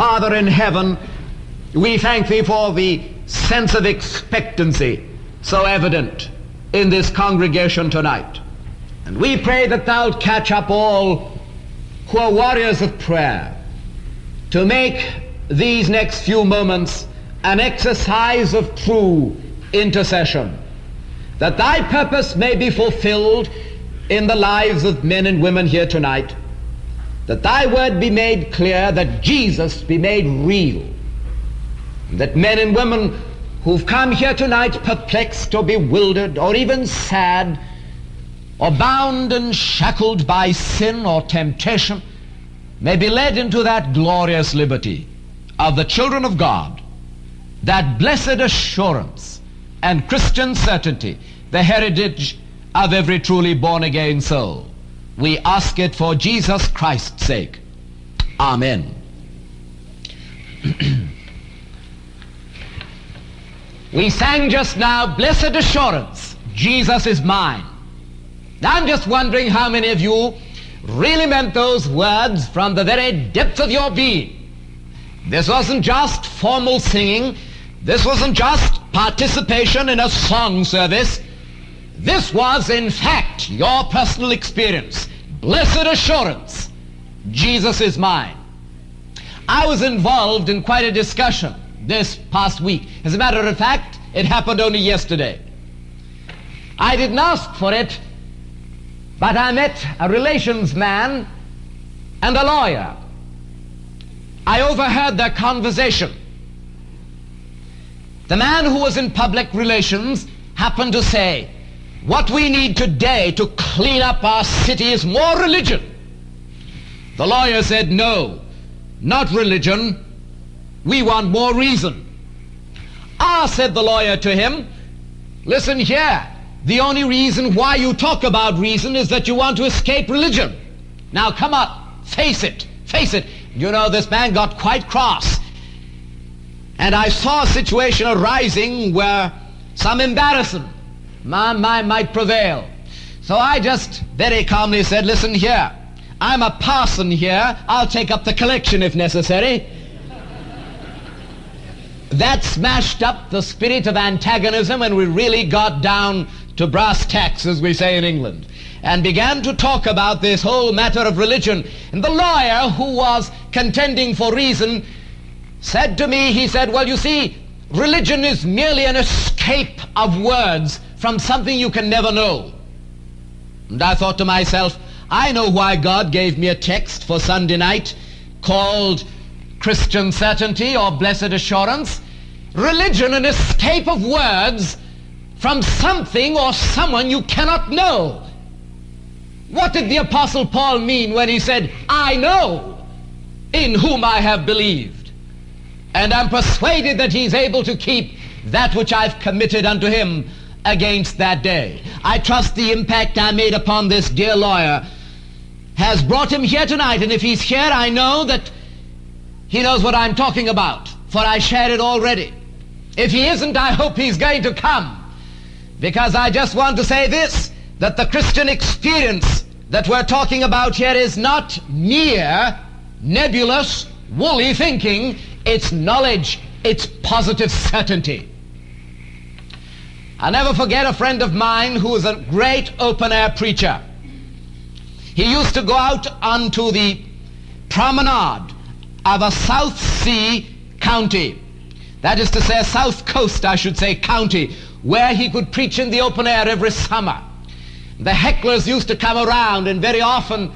Father in heaven, we thank thee for the sense of expectancy so evident in this congregation tonight. And we pray that thou'lt catch up all who are warriors of prayer to make these next few moments an exercise of true intercession, that thy purpose may be fulfilled in the lives of men and women here tonight, that thy word be made clear, that Jesus be made real, that men and women who've come here tonight perplexed or bewildered or even sad or bound and shackled by sin or temptation may be led into that glorious liberty of the children of God, that blessed assurance and Christian certainty, the heritage of every truly born again soul. We ask it for Jesus Christ's sake. Amen. we sang just now, Blessed Assurance, Jesus is mine. I'm just wondering how many of you really meant those words from the very depth of your being. This wasn't just formal singing. This wasn't just participation in a song service. This was, in fact, your personal experience. Blessed assurance, Jesus is mine. I was involved in quite a discussion this past week. As a matter of fact, it happened only yesterday. I didn't ask for it, but I met a relations man and a lawyer. I overheard their conversation. The man who was in public relations happened to say, what we need today to clean up our city is more religion. The lawyer said, no, not religion. We want more reason. Ah, said the lawyer to him, listen here. The only reason why you talk about reason is that you want to escape religion. Now come on, face it, face it. You know, this man got quite cross. And I saw a situation arising where some embarrassment my mind might prevail. So I just very calmly said, listen here, I'm a parson here. I'll take up the collection if necessary. that smashed up the spirit of antagonism and we really got down to brass tacks, as we say in England, and began to talk about this whole matter of religion. And the lawyer, who was contending for reason, said to me, he said, well, you see, religion is merely an escape of words from something you can never know. And I thought to myself, I know why God gave me a text for Sunday night called Christian Certainty or Blessed Assurance. Religion, an escape of words from something or someone you cannot know. What did the Apostle Paul mean when he said, I know in whom I have believed, and am persuaded that he's able to keep that which I've committed unto him against that day. I trust the impact I made upon this dear lawyer has brought him here tonight, and if he's here, I know that he knows what I'm talking about, for I shared it already. If he isn't, I hope he's going to come because I just want to say this, that the Christian experience that we're talking about here is not mere nebulous, woolly thinking. It's knowledge. It's positive certainty. I'll never forget a friend of mine who was a great open-air preacher. He used to go out onto the promenade of a South Sea county. That is to say, a South Coast, I should say, county, where he could preach in the open air every summer. The hecklers used to come around and very often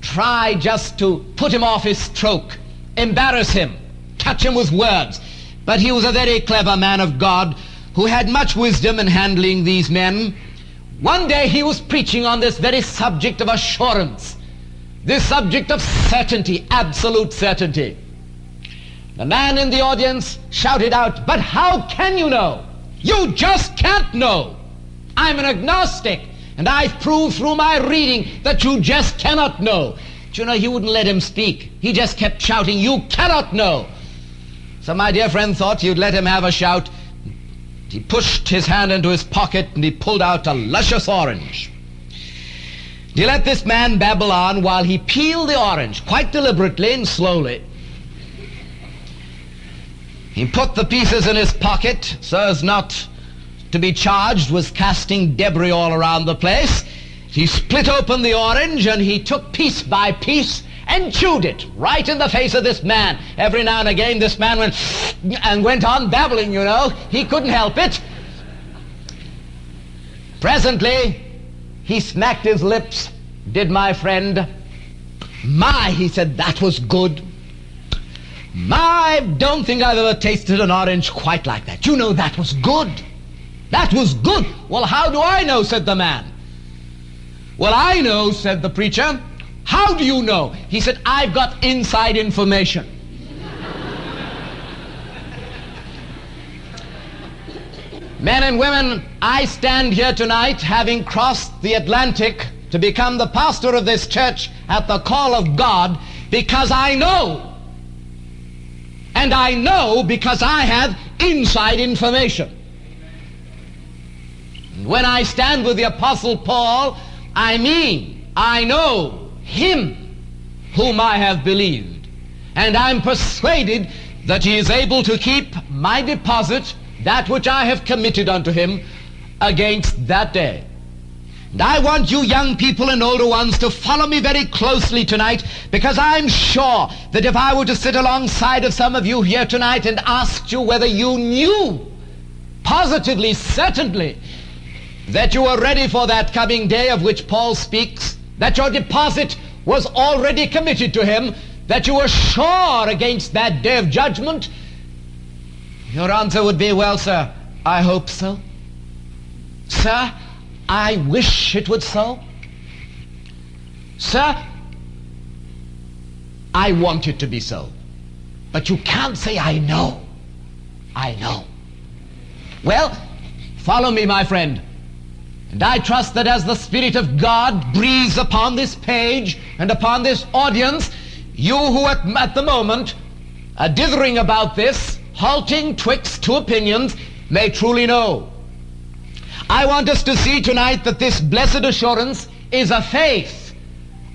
try just to put him off his stroke, embarrass him, touch him with words. But he was a very clever man of God who had much wisdom in handling these men. One day he was preaching on this very subject of assurance, this subject of certainty, absolute certainty. The man in the audience shouted out, But how can you know? You just can't know. I'm an agnostic, and I've proved through my reading that you just cannot know. But you know, he wouldn't let him speak. He just kept shouting, You cannot know. So my dear friend thought you'd let him have a shout. He pushed his hand into his pocket and he pulled out a luscious orange. He let this man babble on while he peeled the orange quite deliberately and slowly. He put the pieces in his pocket so as not to be charged with casting debris all around the place. He split open the orange and he took piece by piece and chewed it right in the face of this man. Every now and again this man went and went on babbling, you know. He couldn't help it. Presently, he smacked his lips, did my friend. My, he said, that was good. My, don't think I've ever tasted an orange quite like that. You know, that was good. That was good. Well, how do I know, said the man. Well, I know, said the preacher. How do you know? He said, I've got inside information. Men and women, I stand here tonight having crossed the Atlantic to become the pastor of this church at the call of God because I know. And I know because I have inside information. And When I stand with the Apostle Paul, I mean, I know him whom I have believed. And I'm persuaded that he is able to keep my deposit, that which I have committed unto him, against that day. And I want you young people and older ones to follow me very closely tonight because I'm sure that if I were to sit alongside of some of you here tonight and asked you whether you knew positively, certainly, that you were ready for that coming day of which Paul speaks, that your deposit was already committed to him, that you were sure against that day of judgment, your answer would be, well, sir, I hope so. Sir, I wish it would so. Sir, I want it to be so. But you can't say, I know. I know. Well, follow me, my friend. And I trust that as the Spirit of God breathes upon this page and upon this audience, you who at, at the moment are dithering about this, halting twixt two opinions, may truly know. I want us to see tonight that this blessed assurance is a faith,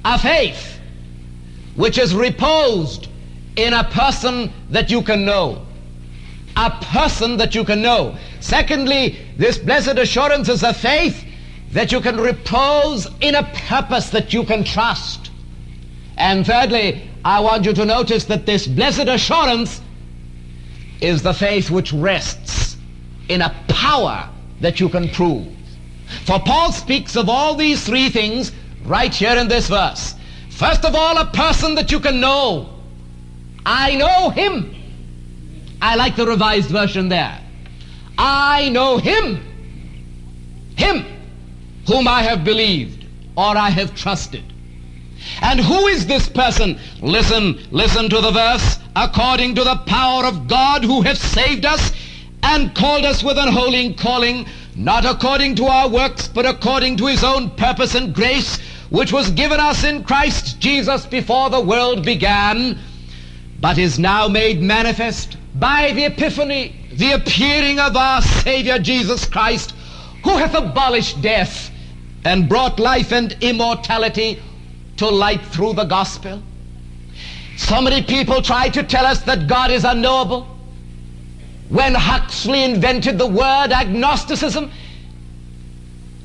a faith which is reposed in a person that you can know. A person that you can know. Secondly, this blessed assurance is a faith that you can repose in a purpose that you can trust. And thirdly, I want you to notice that this blessed assurance is the faith which rests in a power that you can prove. For Paul speaks of all these three things right here in this verse. First of all, a person that you can know. I know him. I like the revised version there. I know him. Him whom I have believed or I have trusted. And who is this person? Listen, listen to the verse. According to the power of God who hath saved us and called us with an holy calling, not according to our works, but according to his own purpose and grace, which was given us in Christ Jesus before the world began, but is now made manifest by the epiphany, the appearing of our Savior Jesus Christ, who hath abolished death and brought life and immortality to light through the gospel. So many people try to tell us that God is unknowable. When Huxley invented the word agnosticism,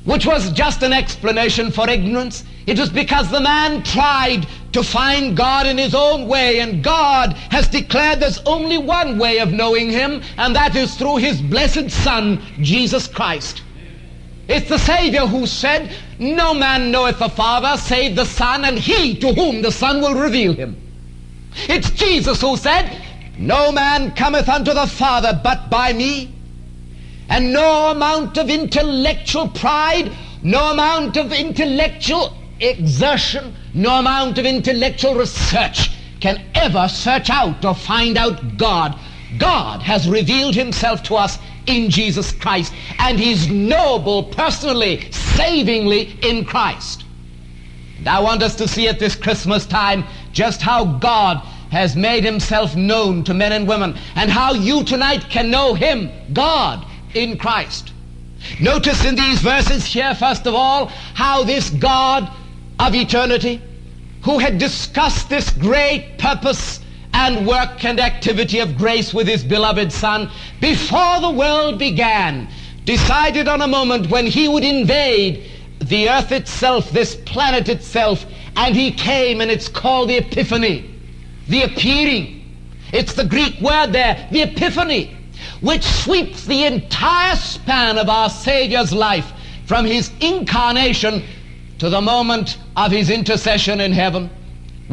which was just an explanation for ignorance, it was because the man tried to find God in his own way, and God has declared there's only one way of knowing him, and that is through his blessed Son, Jesus Christ. It's the Savior who said, No man knoweth the Father save the Son, and he to whom the Son will reveal him. It's Jesus who said, No man cometh unto the Father but by me. And no amount of intellectual pride, no amount of intellectual exertion, no amount of intellectual research can ever search out or find out God. God has revealed himself to us in Jesus Christ, and he's knowable personally, savingly in Christ. And I want us to see at this Christmas time just how God has made himself known to men and women, and how you tonight can know him, God, in Christ. Notice in these verses here, first of all, how this God of eternity, who had discussed this great purpose and work and activity of grace with his beloved Son before the world began, decided on a moment when he would invade the earth itself, this planet itself, and he came, and it's called the Epiphany, the appearing. It's the Greek word there, the Epiphany, which sweeps the entire span of our Savior's life from his incarnation to the moment of his intercession in heaven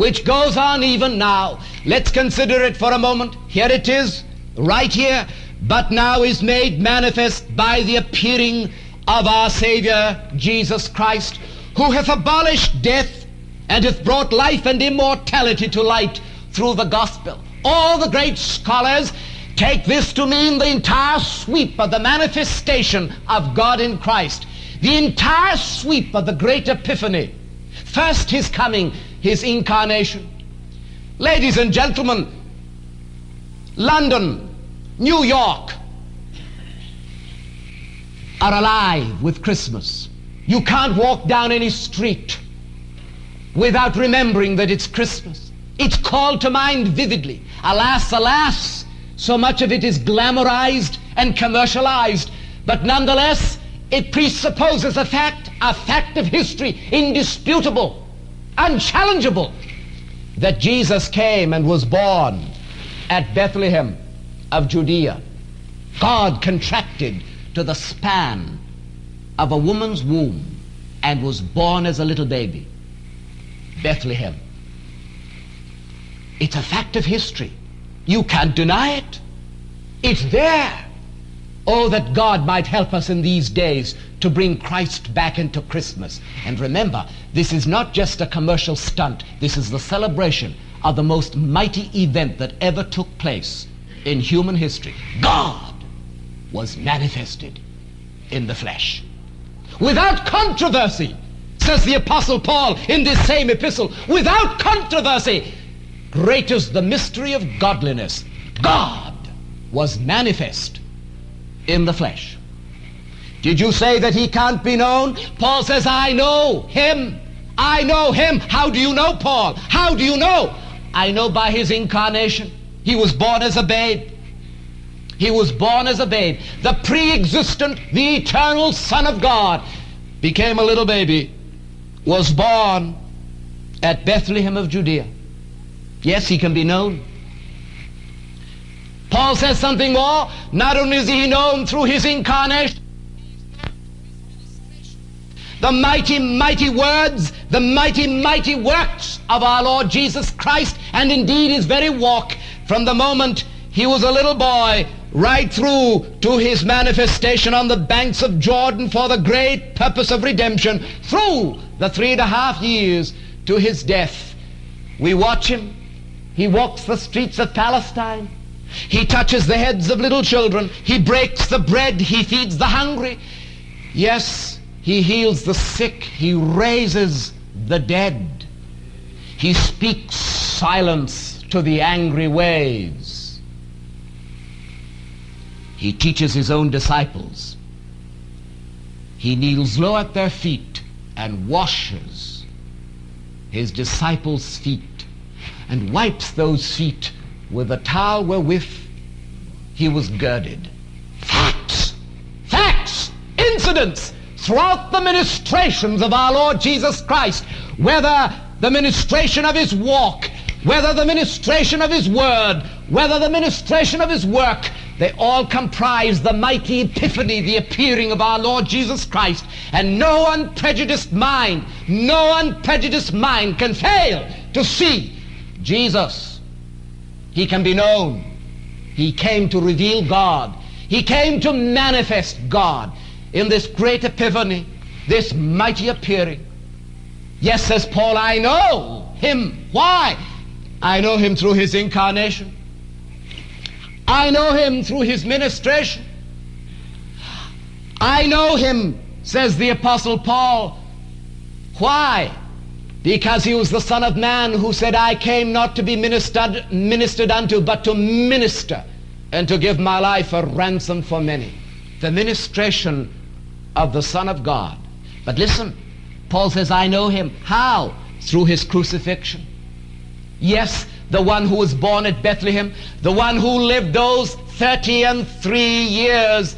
which goes on even now. Let's consider it for a moment. Here it is, right here, but now is made manifest by the appearing of our Savior Jesus Christ, who hath abolished death and hath brought life and immortality to light through the gospel. All the great scholars take this to mean the entire sweep of the manifestation of God in Christ, the entire sweep of the great epiphany. First his coming, his incarnation. Ladies and gentlemen, London, New York are alive with Christmas. You can't walk down any street without remembering that it's Christmas. It's called to mind vividly. Alas, alas, so much of it is glamorized and commercialized, but nonetheless, it presupposes a fact, a fact of history, indisputable unchallengeable, that Jesus came and was born at Bethlehem of Judea. God contracted to the span of a woman's womb and was born as a little baby. Bethlehem. It's a fact of history. You can't deny it. It's there. Oh, that God might help us in these days to bring Christ back into Christmas. And remember, this is not just a commercial stunt. This is the celebration of the most mighty event that ever took place in human history. God was manifested in the flesh. Without controversy, says the Apostle Paul in this same epistle, without controversy, great is the mystery of godliness. God was manifest in the flesh. Did you say that he can't be known? Paul says, I know him. I know him. How do you know, Paul? How do you know? I know by his incarnation. He was born as a babe. He was born as a babe. The pre-existent, the eternal Son of God became a little baby, was born at Bethlehem of Judea. Yes, he can be known. Paul says something more. Not only is he known through his incarnation, the mighty, mighty words, the mighty, mighty works of our Lord Jesus Christ, and indeed his very walk from the moment he was a little boy right through to his manifestation on the banks of Jordan for the great purpose of redemption, through the three and a half years to his death. We watch him. He walks the streets of Palestine. He touches the heads of little children. He breaks the bread. He feeds the hungry. Yes, he heals the sick. He raises the dead. He speaks silence to the angry waves. He teaches his own disciples. He kneels low at their feet and washes his disciples' feet and wipes those feet with the towel wherewith he was girded. Facts, facts, incidents throughout the ministrations of our Lord Jesus Christ, whether the ministration of his walk, whether the ministration of his word, whether the ministration of his work, they all comprise the mighty epiphany, the appearing of our Lord Jesus Christ. And no unprejudiced mind, no unprejudiced mind can fail to see Jesus. He can be known. He came to reveal God. He came to manifest God in this great epiphany, this mighty appearing. Yes, says Paul, I know him. Why? I know him through his incarnation. I know him through his ministration. I know him, says the Apostle Paul. Why? Because he was the Son of Man who said, I came not to be ministered, ministered unto, but to minister and to give my life a ransom for many. The ministration of the Son of God. But listen, Paul says, I know him. How? Through his crucifixion. Yes, the one who was born at Bethlehem, the one who lived those 30 and 3 years,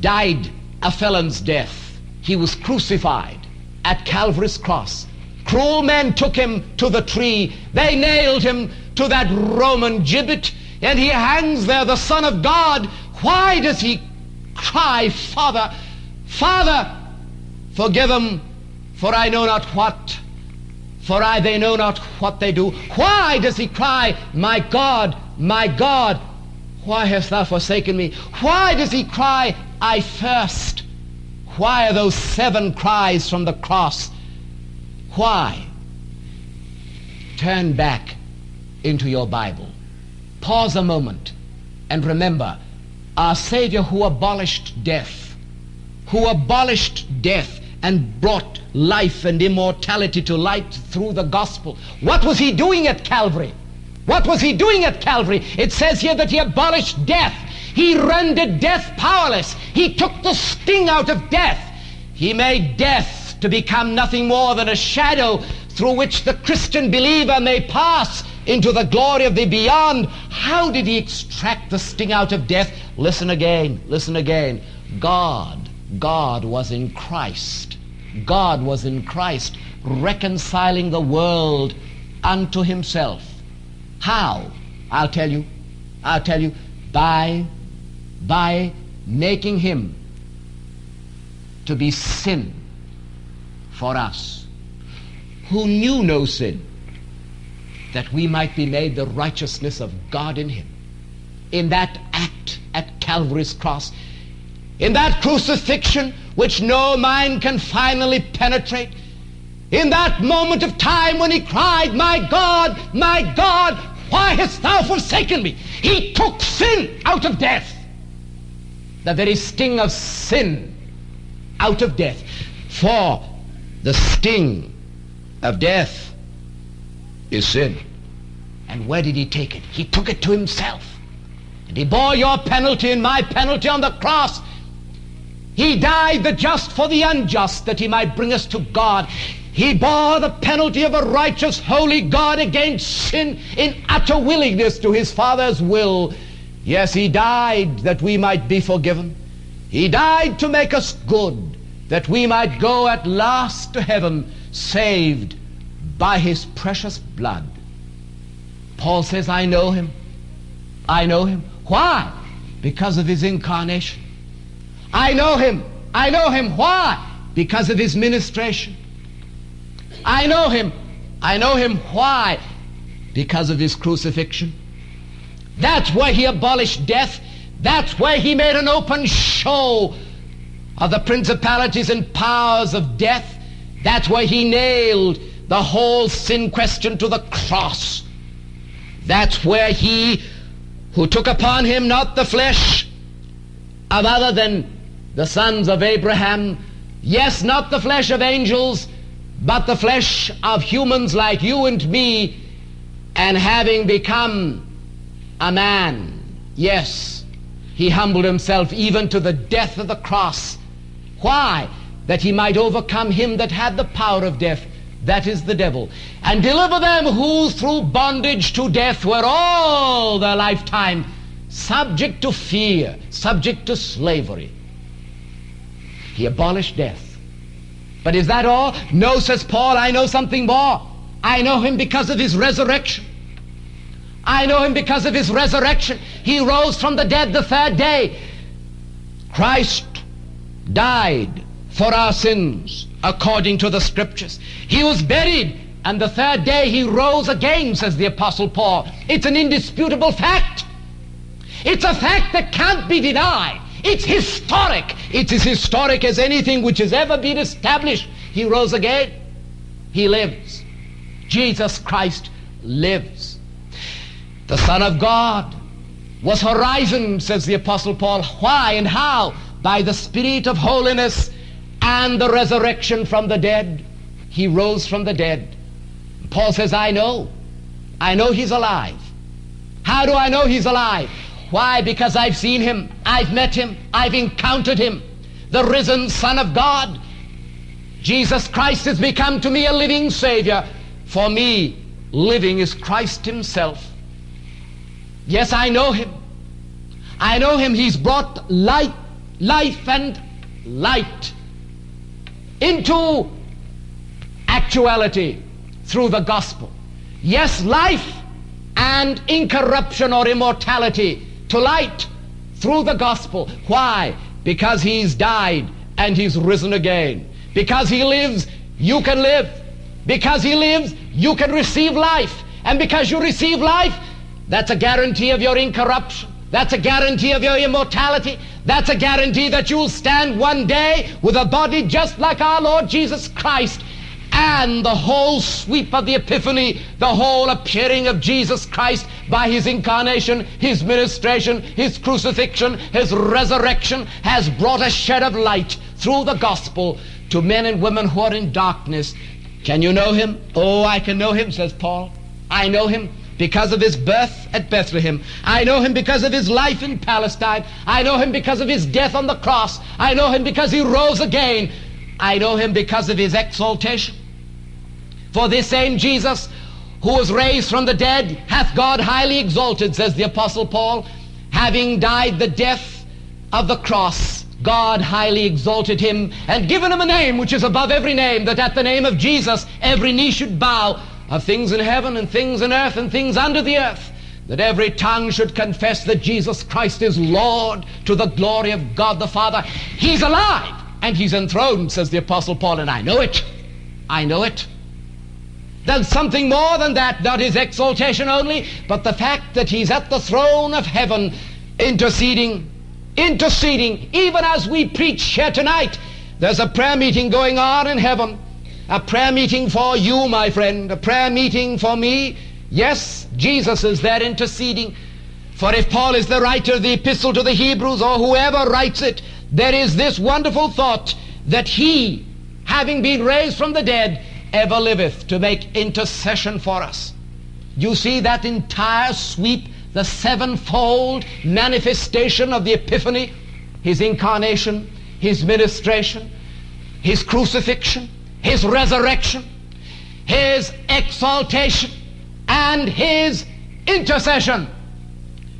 died a felon's death. He was crucified at Calvary's cross. Cruel men took him to the tree. They nailed him to that Roman gibbet, and he hangs there, the Son of God. Why does he cry, Father, Father, forgive them, for I know not what, for I they know not what they do. Why does he cry, My God, my God, why hast thou forsaken me? Why does he cry, I thirst? Why are those seven cries from the cross? Why? Turn back into your Bible. Pause a moment and remember our Savior who abolished death, who abolished death and brought life and immortality to light through the gospel. What was he doing at Calvary? What was he doing at Calvary? It says here that he abolished death. He rendered death powerless. He took the sting out of death. He made death to become nothing more than a shadow through which the Christian believer may pass into the glory of the beyond. How did he extract the sting out of death? Listen again, listen again. God, God was in Christ. God was in Christ, reconciling the world unto himself. How? I'll tell you. I'll tell you. By, by making him to be sin for us, who knew no sin, that we might be made the righteousness of God in him. In that act at Calvary's cross, in that crucifixion which no mind can finally penetrate, in that moment of time when he cried, My God, my God, why hast thou forsaken me? He took sin out of death. The very sting of sin out of death. For the sting of death is sin. And where did he take it? He took it to himself. And he bore your penalty and my penalty on the cross. He died the just for the unjust that he might bring us to God. He bore the penalty of a righteous, holy God against sin in utter willingness to his Father's will. Yes, he died that we might be forgiven. He died to make us good, that we might go at last to heaven, saved by his precious blood. Paul says, I know him. I know him. Why? Because of his incarnation. I know him. I know him. Why? Because of his ministration. I know him. I know him. Why? Because of his crucifixion. That's where he abolished death. That's where he made an open show of the principalities and powers of death. That's where he nailed the whole sin question to the cross. That's where he who took upon him not the flesh of other than the sons of Abraham, yes, not the flesh of angels, but the flesh of humans like you and me, and having become a man, yes, he humbled himself even to the death of the cross. Why? That he might overcome him that had the power of death, that is the devil, and deliver them who through bondage to death were all their lifetime subject to fear, subject to slavery. He abolished death. But is that all? No, says Paul, I know something more. I know him because of his resurrection. I know him because of his resurrection. He rose from the dead the third day. Christ died for our sins according to the scriptures. He was buried and the third day he rose again, says the apostle Paul. It's an indisputable fact. It's a fact that can't be denied. It's historic. It's as historic as anything which has ever been established. He rose again. He lives. Jesus Christ lives. The Son of God was horizon, says the Apostle Paul. Why and how? By the Spirit of holiness and the resurrection from the dead. He rose from the dead. Paul says, I know. I know he's alive. How do I know he's alive? Why? Because I've seen him, I've met him, I've encountered him, the risen Son of God. Jesus Christ has become to me a living Savior for me living is Christ Himself. Yes, I know Him. I know Him. He's brought light, life, and light into actuality through the gospel. Yes, life and incorruption or immortality to light through the gospel. Why? Because He's died and He's risen again. Because He lives, you can live. Because He lives, you can receive life. And because you receive life, that's a guarantee of your incorruption. That's a guarantee of your immortality. That's a guarantee that you'll stand one day with a body just like our Lord Jesus Christ. And the whole sweep of the Epiphany, the whole appearing of Jesus Christ by his incarnation, his ministration, his crucifixion, his resurrection has brought a shed of light through the gospel to men and women who are in darkness. Can you know him? Oh, I can know him, says Paul. I know him because of his birth at Bethlehem. I know him because of his life in Palestine. I know him because of his death on the cross. I know him because he rose again. I know him because of his exaltation. For this same Jesus who was raised from the dead hath God highly exalted, says the Apostle Paul, having died the death of the cross. God highly exalted him and given him a name which is above every name, that at the name of Jesus every knee should bow of things in heaven and things in earth and things under the earth, that every tongue should confess that Jesus Christ is Lord to the glory of God the Father. He's alive and he's enthroned, says the Apostle Paul, and I know it. I know it. There's something more than that, not his exaltation only, but the fact that he's at the throne of heaven interceding, interceding, even as we preach here tonight. There's a prayer meeting going on in heaven, a prayer meeting for you, my friend, a prayer meeting for me. Yes, Jesus is there interceding. For if Paul is the writer of the epistle to the Hebrews or whoever writes it, there is this wonderful thought that he, having been raised from the dead, ever liveth to make intercession for us. You see that entire sweep, the sevenfold manifestation of the Epiphany, his incarnation, his ministration, his crucifixion, his resurrection, his exaltation, and his intercession.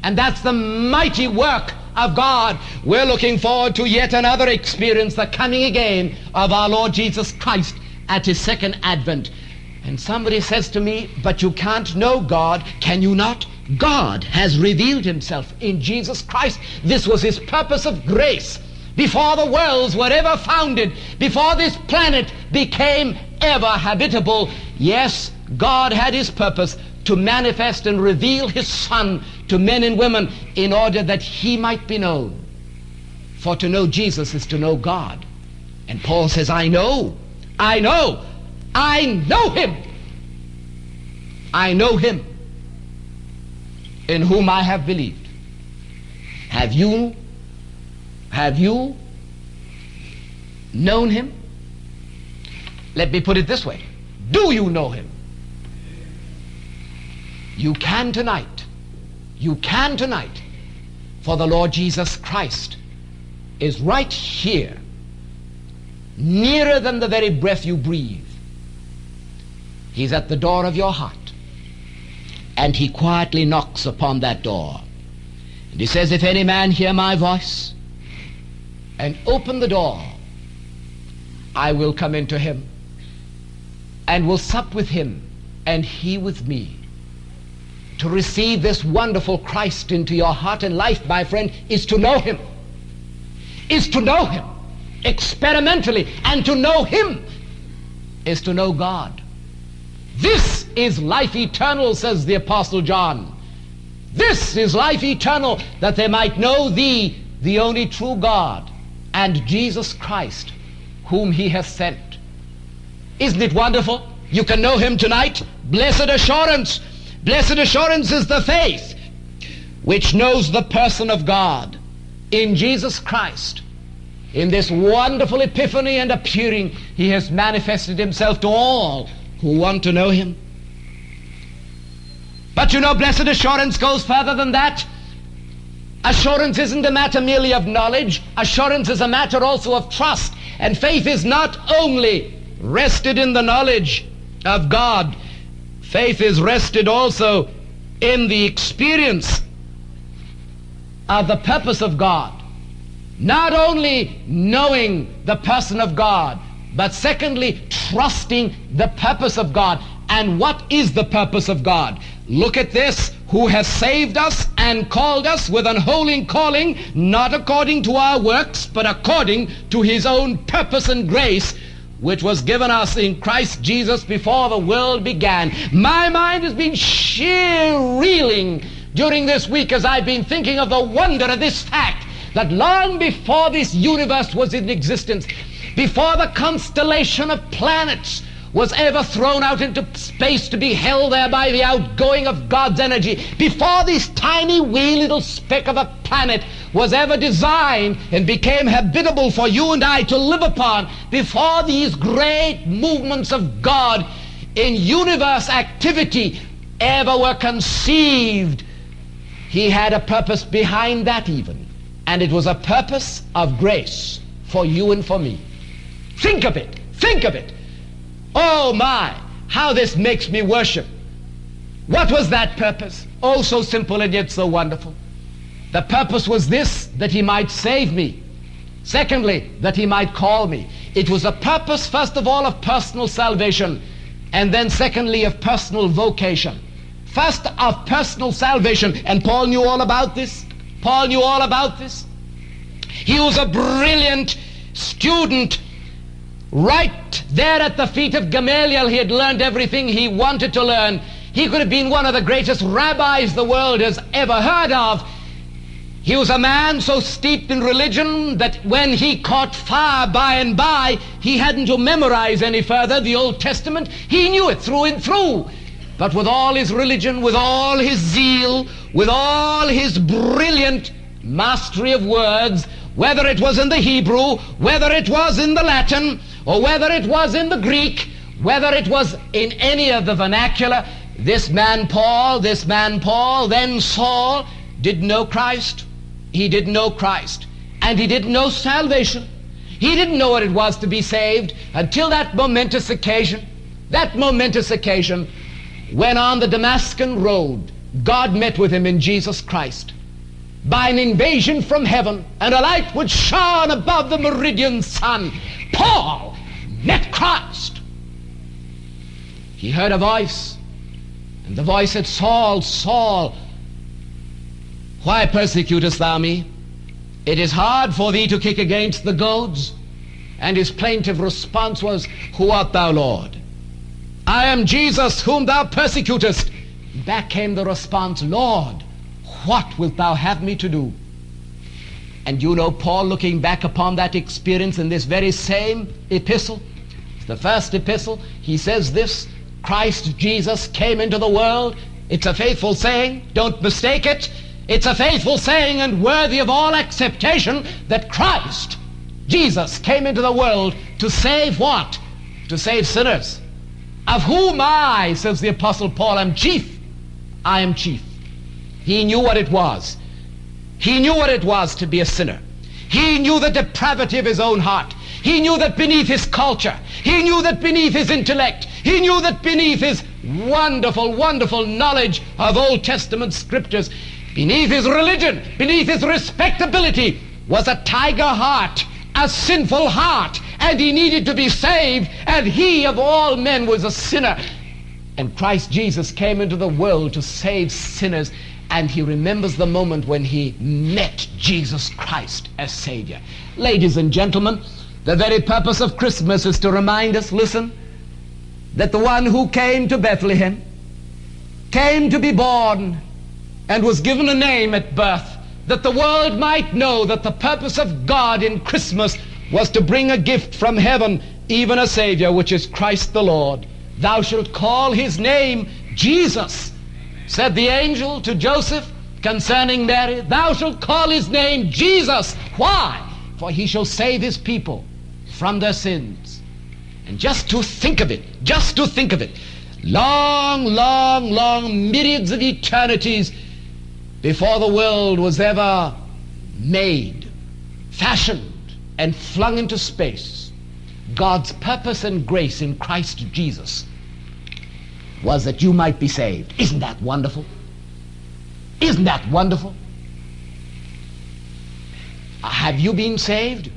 And that's the mighty work of God. We're looking forward to yet another experience, the coming again of our Lord Jesus Christ at his second advent. And somebody says to me, but you can't know God. Can you not? God has revealed himself in Jesus Christ. This was his purpose of grace. Before the worlds were ever founded, before this planet became ever habitable, yes, God had his purpose to manifest and reveal his Son to men and women in order that he might be known. For to know Jesus is to know God. And Paul says, I know I know. I know him. I know him in whom I have believed. Have you, have you known him? Let me put it this way. Do you know him? You can tonight. You can tonight. For the Lord Jesus Christ is right here nearer than the very breath you breathe. He's at the door of your heart. And he quietly knocks upon that door. And he says, If any man hear my voice and open the door, I will come into him and will sup with him and he with me. To receive this wonderful Christ into your heart and life, my friend, is to know him. Is to know him experimentally. And to know Him is to know God. This is life eternal, says the Apostle John. This is life eternal, that they might know Thee, the only true God, and Jesus Christ, whom He has sent. Isn't it wonderful? You can know Him tonight. Blessed assurance. Blessed assurance is the faith which knows the person of God in Jesus Christ in this wonderful epiphany and appearing, he has manifested himself to all who want to know him. But you know, blessed assurance goes further than that. Assurance isn't a matter merely of knowledge, assurance is a matter also of trust. And faith is not only rested in the knowledge of God, Faith is rested also in the experience of the purpose of God. Not only knowing the person of God, but secondly, trusting the purpose of God. And what is the purpose of God? Look at this, who has saved us and called us with an holy calling, not according to our works, but according to his own purpose and grace, which was given us in Christ Jesus before the world began. My mind has been sheer reeling during this week as I've been thinking of the wonder of this fact that long before this universe was in existence, before the constellation of planets was ever thrown out into space to be held there by the outgoing of God's energy, before this tiny wee little speck of a planet was ever designed and became habitable for you and I to live upon, before these great movements of God in universe activity ever were conceived, he had a purpose behind that even. And it was a purpose of grace for you and for me. Think of it. Think of it. Oh my, how this makes me worship. What was that purpose? Oh, so simple and yet so wonderful. The purpose was this that he might save me. Secondly, that he might call me. It was a purpose, first of all, of personal salvation, and then, secondly, of personal vocation. First, of personal salvation. And Paul knew all about this. Paul knew all about this. He was a brilliant student right there at the feet of Gamaliel. He had learned everything he wanted to learn. He could have been one of the greatest rabbis the world has ever heard of. He was a man so steeped in religion that when he caught fire by and by, he hadn't to memorize any further the Old Testament. He knew it through and through. But with all his religion, with all his zeal, with all his brilliant mastery of words, whether it was in the Hebrew, whether it was in the Latin, or whether it was in the Greek, whether it was in any of the vernacular, this man Paul, this man Paul, then Saul, didn't know Christ. He didn't know Christ. And he didn't know salvation. He didn't know what it was to be saved until that momentous occasion, that momentous occasion when on the Damascus road, God met with him in Jesus Christ by an invasion from heaven, and a light which shone above the meridian sun. Paul met Christ. He heard a voice, and the voice said, Saul, Saul, why persecutest thou me? It is hard for thee to kick against the goads. And his plaintive response was, Who art thou, Lord? I am Jesus whom thou persecutest. Back came the response, Lord, what wilt thou have me to do? And you know, Paul, looking back upon that experience in this very same epistle, the first epistle, he says this Christ Jesus came into the world. It's a faithful saying, don't mistake it. It's a faithful saying and worthy of all acceptation that Christ, Jesus, came into the world to save what? To save sinners. Of whom I, says the Apostle Paul, am chief. I am chief. He knew what it was. He knew what it was to be a sinner. He knew the depravity of his own heart. He knew that beneath his culture, he knew that beneath his intellect, he knew that beneath his wonderful, wonderful knowledge of Old Testament scriptures, beneath his religion, beneath his respectability, was a tiger heart, a sinful heart, and he needed to be saved, and he of all men was a sinner. And Christ Jesus came into the world to save sinners, and he remembers the moment when he met Jesus Christ as Savior. Ladies and gentlemen, the very purpose of Christmas is to remind us, listen, that the one who came to Bethlehem came to be born and was given a name at birth that the world might know that the purpose of God in Christmas was to bring a gift from heaven, even a Savior, which is Christ the Lord. Thou shalt call his name Jesus, said the angel to Joseph concerning Mary. Thou shalt call his name Jesus. Why? For he shall save his people from their sins. And just to think of it, just to think of it, long, long, long myriads of eternities before the world was ever made, fashioned, and flung into space, God's purpose and grace in Christ Jesus was that you might be saved. Isn't that wonderful? Isn't that wonderful? Have you been saved?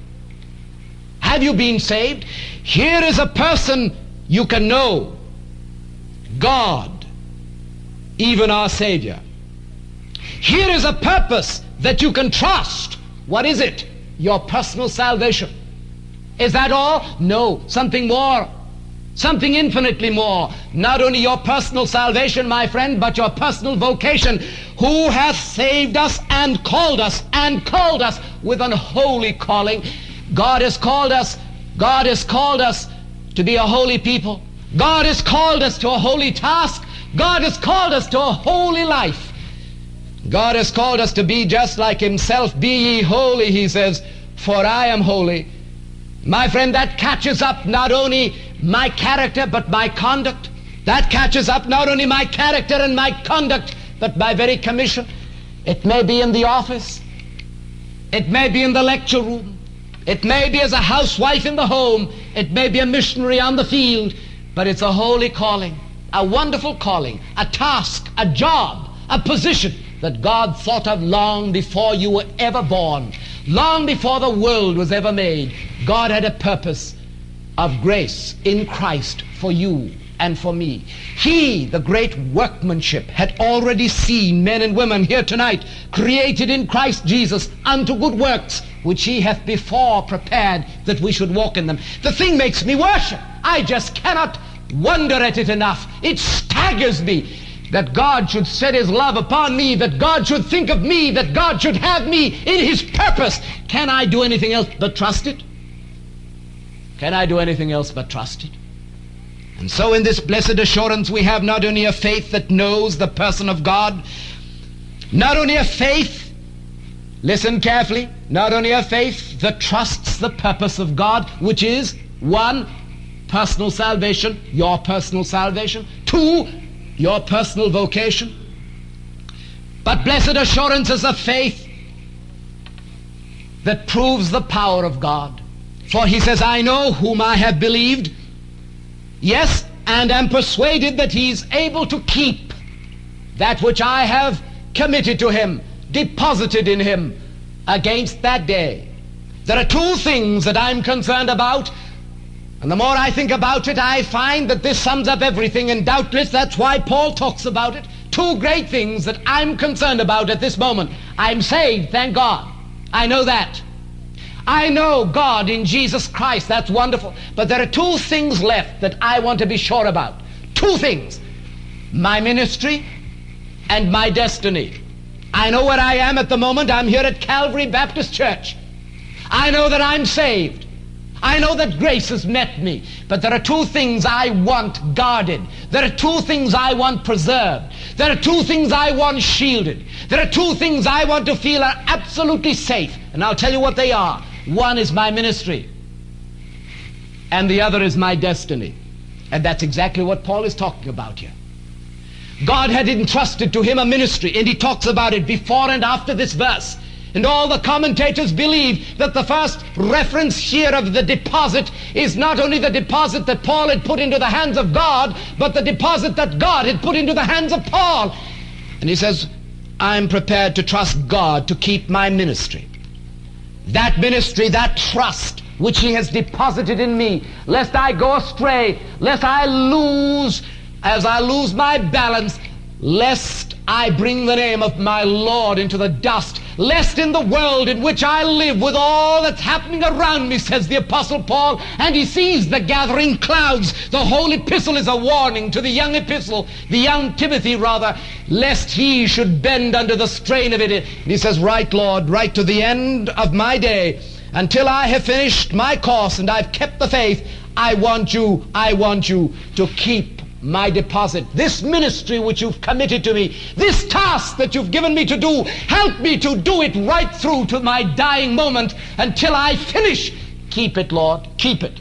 Have you been saved? Here is a person you can know God, even our Savior. Here is a purpose that you can trust. What is it? Your personal salvation. Is that all? No, something more. Something infinitely more. Not only your personal salvation, my friend, but your personal vocation. Who hath saved us and called us and called us with an holy calling. God has called us. God has called us to be a holy people. God has called us to a holy task. God has called us to a holy life. God has called us to be just like Himself. Be ye holy, He says, for I am holy. My friend, that catches up not only my character but my conduct. That catches up not only my character and my conduct but my very commission. It may be in the office. It may be in the lecture room. It may be as a housewife in the home. It may be a missionary on the field. But it's a holy calling, a wonderful calling, a task, a job, a position that God thought of long before you were ever born, long before the world was ever made. God had a purpose of grace in Christ for you and for me. He, the great workmanship, had already seen men and women here tonight created in Christ Jesus unto good works, which he hath before prepared that we should walk in them. The thing makes me worship. I just cannot wonder at it enough. It staggers me that God should set his love upon me, that God should think of me, that God should have me in his purpose. Can I do anything else but trust it? Can I do anything else but trust it? And so in this blessed assurance we have not only a faith that knows the person of God, not only a faith, listen carefully, not only a faith that trusts the purpose of God, which is one, personal salvation, your personal salvation, two, your personal vocation. But blessed assurance is a faith that proves the power of God. For he says, I know whom I have believed, yes, and am persuaded that he is able to keep that which I have committed to him, deposited in him against that day. There are two things that I'm concerned about and the more I think about it, I find that this sums up everything, and doubtless that's why Paul talks about it. Two great things that I'm concerned about at this moment. I'm saved, thank God. I know that. I know God in Jesus Christ. That's wonderful. But there are two things left that I want to be sure about. Two things my ministry and my destiny. I know where I am at the moment. I'm here at Calvary Baptist Church. I know that I'm saved. I know that grace has met me, but there are two things I want guarded. There are two things I want preserved. There are two things I want shielded. There are two things I want to feel are absolutely safe. And I'll tell you what they are. One is my ministry, and the other is my destiny. And that's exactly what Paul is talking about here. God had entrusted to him a ministry, and he talks about it before and after this verse. And all the commentators believe that the first reference here of the deposit is not only the deposit that Paul had put into the hands of God, but the deposit that God had put into the hands of Paul. And he says, I'm prepared to trust God to keep my ministry. That ministry, that trust which he has deposited in me, lest I go astray, lest I lose, as I lose my balance, lest I bring the name of my Lord into the dust lest in the world in which I live with all that's happening around me, says the Apostle Paul, and he sees the gathering clouds. The whole epistle is a warning to the young epistle, the young Timothy rather, lest he should bend under the strain of it. And he says, Right, Lord, right to the end of my day, until I have finished my course and I've kept the faith, I want you, I want you to keep my deposit, this ministry which you've committed to me, this task that you've given me to do, help me to do it right through to my dying moment until I finish. Keep it, Lord, keep it.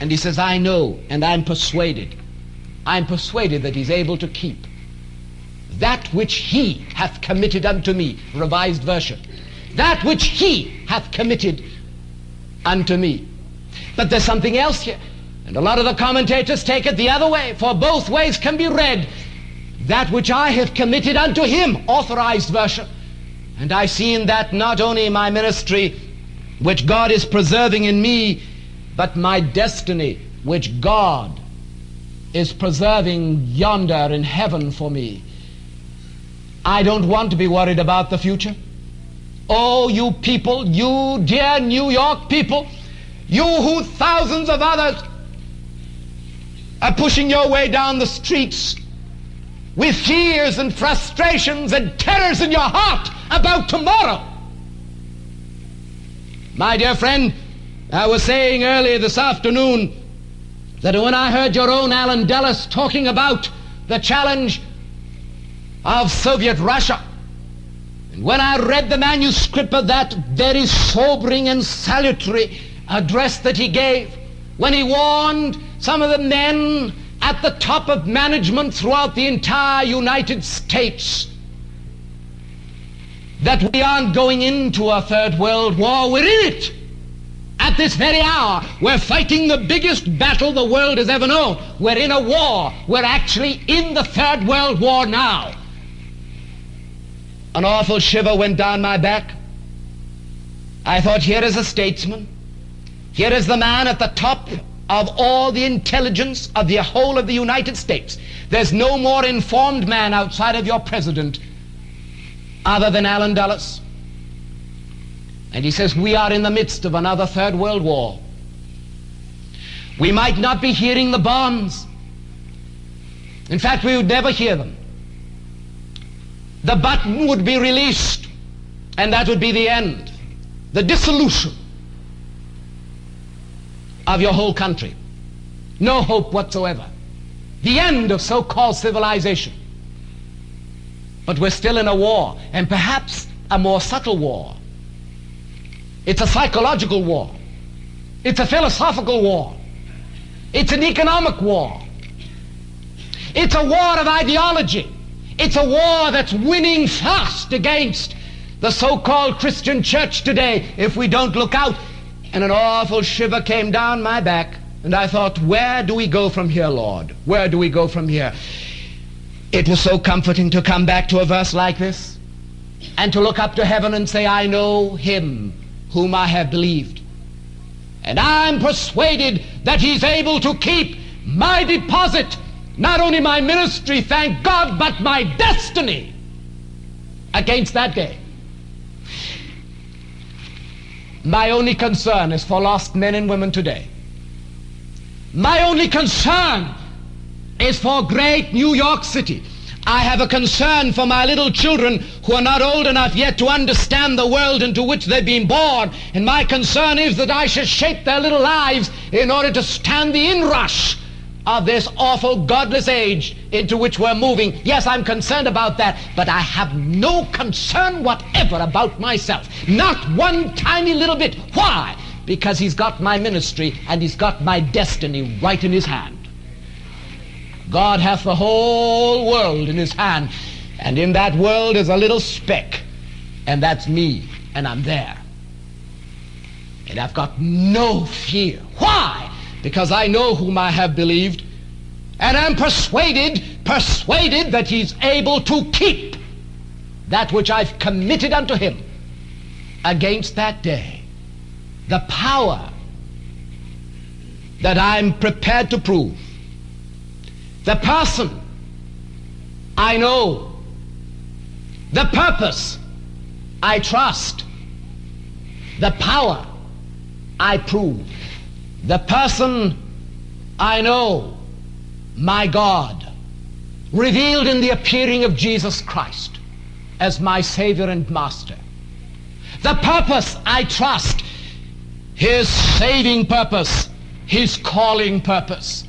And he says, I know and I'm persuaded. I'm persuaded that he's able to keep that which he hath committed unto me, revised version. That which he hath committed unto me. But there's something else here. And a lot of the commentators take it the other way, for both ways can be read. That which I have committed unto him, authorized version. And I see in that not only my ministry, which God is preserving in me, but my destiny, which God is preserving yonder in heaven for me. I don't want to be worried about the future. Oh, you people, you dear New York people, you who thousands of others are pushing your way down the streets with fears and frustrations and terrors in your heart about tomorrow. My dear friend, I was saying earlier this afternoon that when I heard your own Allen Dulles talking about the challenge of Soviet Russia, and when I read the manuscript of that very sobering and salutary address that he gave, when he warned some of the men at the top of management throughout the entire United States that we aren't going into a third world war, we're in it. At this very hour, we're fighting the biggest battle the world has ever known. We're in a war. We're actually in the Third World War now. An awful shiver went down my back. I thought, here is a statesman. Here is the man at the top of all the intelligence of the whole of the United States. There's no more informed man outside of your president other than Allen Dulles. And he says, we are in the midst of another third world war. We might not be hearing the bombs. In fact, we would never hear them. The button would be released, and that would be the end. The dissolution of your whole country. No hope whatsoever. The end of so-called civilization. But we're still in a war, and perhaps a more subtle war. It's a psychological war. It's a philosophical war. It's an economic war. It's a war of ideology. It's a war that's winning fast against the so-called Christian church today if we don't look out. And an awful shiver came down my back. And I thought, where do we go from here, Lord? Where do we go from here? It was so comforting to come back to a verse like this and to look up to heaven and say, I know him whom I have believed. And I'm persuaded that he's able to keep my deposit, not only my ministry, thank God, but my destiny against that day. My only concern is for lost men and women today. My only concern is for great New York City. I have a concern for my little children who are not old enough yet to understand the world into which they've been born. And my concern is that I should shape their little lives in order to stand the inrush of this awful godless age into which we're moving. Yes, I'm concerned about that, but I have no concern whatever about myself. Not one tiny little bit. Why? Because he's got my ministry and he's got my destiny right in his hand. God hath the whole world in his hand, and in that world is a little speck, and that's me, and I'm there. And I've got no fear. Why? Because I know whom I have believed, and am persuaded, persuaded that he's able to keep that which I've committed unto him against that day. The power that I'm prepared to prove the person I know. The purpose I trust. The power I prove. The person I know, my God, revealed in the appearing of Jesus Christ as my Savior and Master. The purpose I trust, His saving purpose, His calling purpose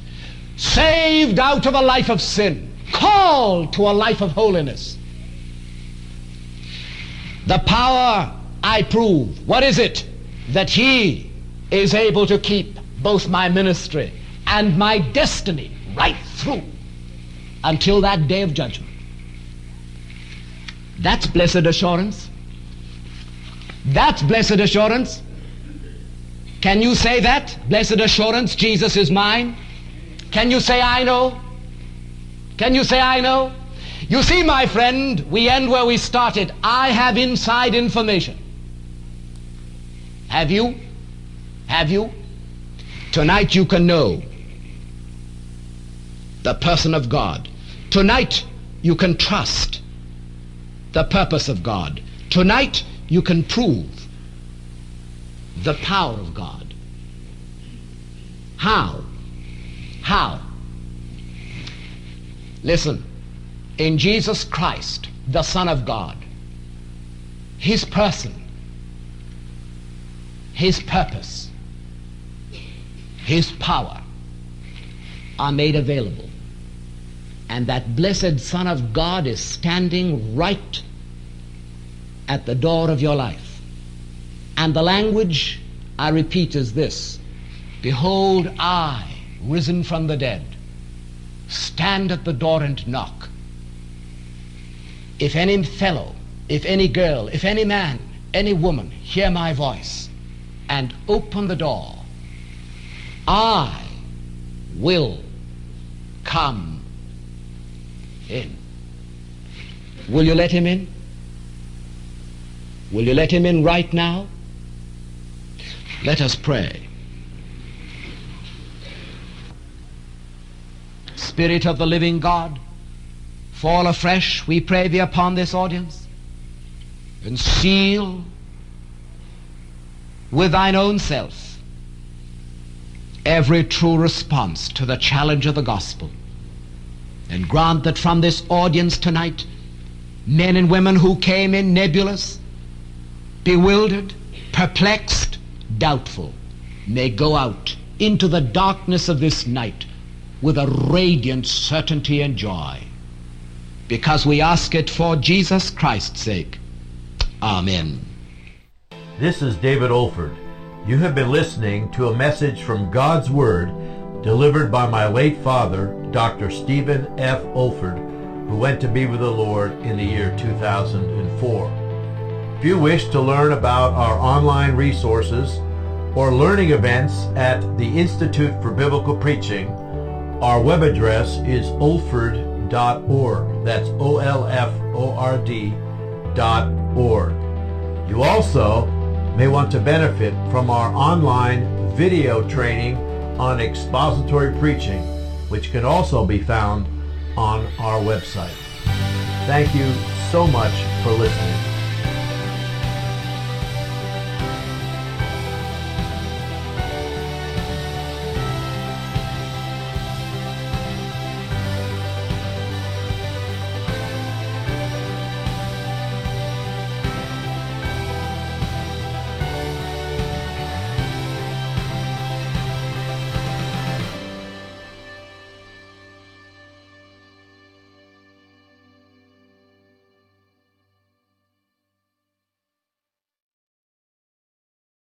saved out of a life of sin, called to a life of holiness. The power I prove, what is it? That He is able to keep both my ministry and my destiny right through until that day of judgment. That's blessed assurance. That's blessed assurance. Can you say that? Blessed assurance, Jesus is mine. Can you say, I know? Can you say, I know? You see, my friend, we end where we started. I have inside information. Have you? Have you? Tonight you can know the person of God. Tonight you can trust the purpose of God. Tonight you can prove the power of God. How? How? Listen, in Jesus Christ, the Son of God, His person, His purpose, His power are made available. And that blessed Son of God is standing right at the door of your life. And the language, I repeat, is this Behold, I, risen from the dead, stand at the door and knock. If any fellow, if any girl, if any man, any woman hear my voice and open the door, I will come in. Will you let him in? Will you let him in right now? Let us pray. Spirit of the living God, fall afresh, we pray thee, upon this audience and seal with thine own self every true response to the challenge of the gospel. And grant that from this audience tonight, men and women who came in nebulous, bewildered, perplexed, doubtful, may go out into the darkness of this night with a radiant certainty and joy. Because we ask it for Jesus Christ's sake. Amen. This is David Olford. You have been listening to a message from God's Word delivered by my late father, Dr. Stephen F. Olford, who went to be with the Lord in the year 2004. If you wish to learn about our online resources or learning events at the Institute for Biblical Preaching, our web address is olford.org. That's O-L-F-O-R-D dot org. You also may want to benefit from our online video training on expository preaching, which can also be found on our website. Thank you so much for listening.